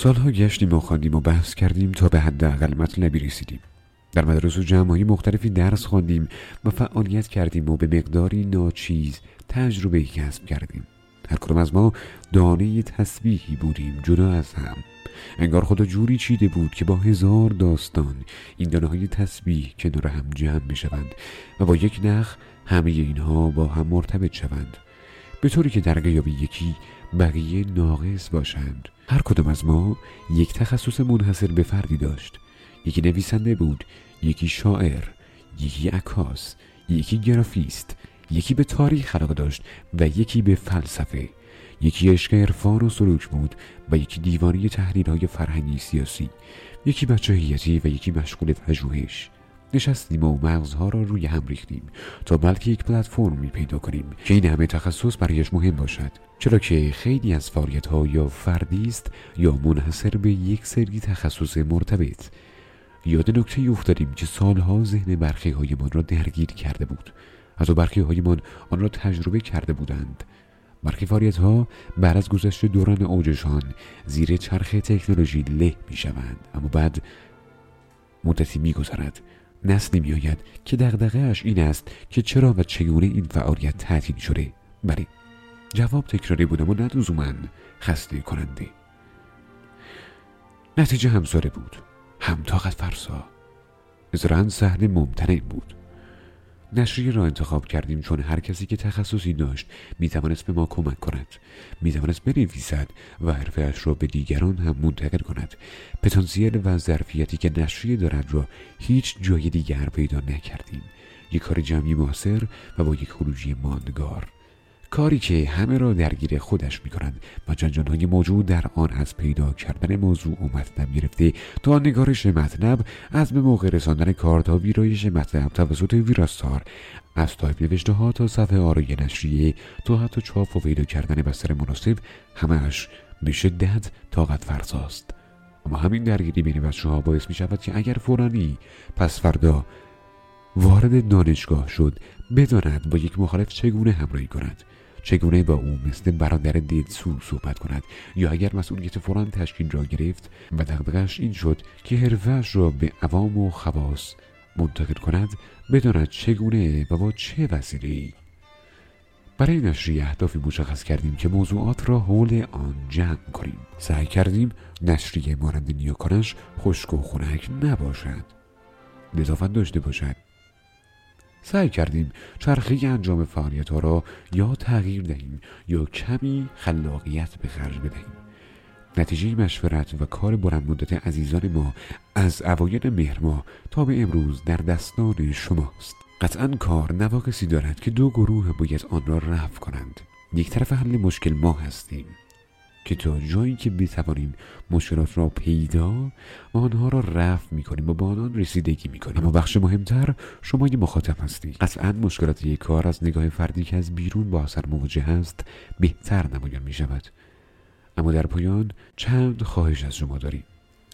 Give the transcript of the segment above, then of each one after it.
سالها گشتیم و خواندیم و بحث کردیم تا به حداقل مطلبی رسیدیم. در مدرسه و جمعایی مختلفی درس خواندیم و فعالیت کردیم و به مقداری ناچیز تجربه کسب کردیم. هر کدام از ما دانه تسبیحی بودیم جدا از هم. انگار خدا جوری چیده بود که با هزار داستان این دانه های تسبیح کنار هم جمع می شوند و با یک نخ همه اینها با هم مرتبط شوند. به طوری که در غیاب یکی بقیه ناقص باشند. هر کدام از ما یک تخصص منحصر به فردی داشت. یکی نویسنده بود یکی شاعر یکی عکاس یکی گرافیست یکی به تاریخ علاقه داشت و یکی به فلسفه. یکی عشق عرفان و سلوک بود و یکی دیوانی های فرهنگی سیاسی. یکی بچه هیتی و یکی مشغول پژوهش. نشستیم و مغزها را روی هم ریختیم تا بلکه یک پلتفرمی پیدا کنیم که این همه تخصص برایش مهم باشد. چرا که خیلی از فعالیت ها یا فردی است یا منحصر به یک سری تخصص مرتبط. یاد نکته افتادیم که سالها ذهن برخی هایمان را درگیر کرده بود حتی برخی هایمان آن را تجربه کرده بودند. برخی فعالیت ها بعد از گذشت دوران اوجشان زیر چرخ تکنولوژی له می شوند اما بعد مدتی می گذرد نسلی می آید که دغدغهاش این است که چرا و چگونه این فعالیت تعطیل شده. بله جواب تکراری بودم و ندوزومن خسته کننده. نتیجه همساره بود هم طاقت فرسا. ازران سهل ممتنع بود. نشریه را انتخاب کردیم چون هر کسی که تخصصی داشت می توانست به ما کمک کند می توانست بنویسد و حرفهاش را به دیگران هم منتقل کند. پتانسیل و ظرفیتی که نشریه دارد را هیچ جای دیگر پیدا نکردیم. یک کار جمعی موثر و با یک خروجی ماندگار. کاری که همه را درگیر خودش می کند و هیجانهای موجود در آن از پیدا کردن موضوع و مطلب گرفته تا نگارش مطلب از به موقع رساندن کار تا ویرایش مطلب توسط ویراستار. از تایپ نوشته ها تا صفحه آرایی نشریه تا حتی چاپ و پیدا کردن بستر مناسب همهش به شدت طاقت فرساست. اما همین درگیری بین بچه ها باعث می شود که اگر فورانی پس فردا وارد دانشگاه شد بداند با یک مخالف چگونه همراهی کند. چگونه با او مثل برادر دلسو صحبت کند؟ یا اگر مسئولیت فوران تشکیل را گرفت و دقدقش این شد که حرفهاش را به عوام و خواص منتقل کند بداند چگونه و با چه وسیله برای نشریه اهدافی مشخص کردیم که موضوعات را حول آن جمع کنیم. سعی کردیم نشریه مانند نیاکانش خشک و خنک نباشد. نظافت داشته باشد. سعی کردیم چرخه انجام فعالیت ها را یا تغییر دهیم یا کمی خلاقیت به خرج بدهیم. نتیجه مشورت و کار بلند مدت عزیزان ما از اوایل مهر ما تا به امروز در دستان شماست. قطعا کار نواقصی دارد که دو گروه باید آن را رفع کنند. یک طرف حل مشکل ما هستیم. که تا جایی که بتوانیم مشکلات را پیدا آنها را رفع می‌کنیم و با آنان رسیدگی می‌کنیم. اما بخش مهمتر شما یه مخاطب هستید. قطعا مشکلات یک کار از نگاه فردی که از بیرون با اثر مواجه است بهتر نمایان می شود اما در پایان چند خواهش از شما داریم.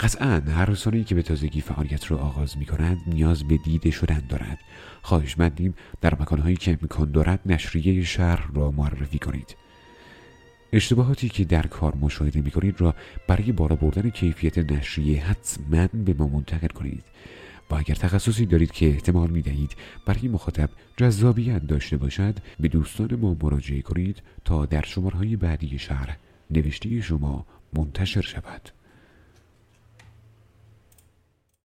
قطعا هر رسانه‌ای که به تازگی فعالیت را آغاز می نیاز به دیده شدن دارد. خواهشمندیم در مکانهایی که امکان دارد نشریه شهر را معرفی کنید. اشتباهاتی که در کار مشاهده می کنید را برای بالا بردن کیفیت نشریه حتما به ما منتقل کنید و اگر تخصصی دارید که احتمال می دهید برای مخاطب جذابیت داشته باشد به دوستان ما مراجعه کنید تا در شمارهای بعدی شهر نوشته شما منتشر شود.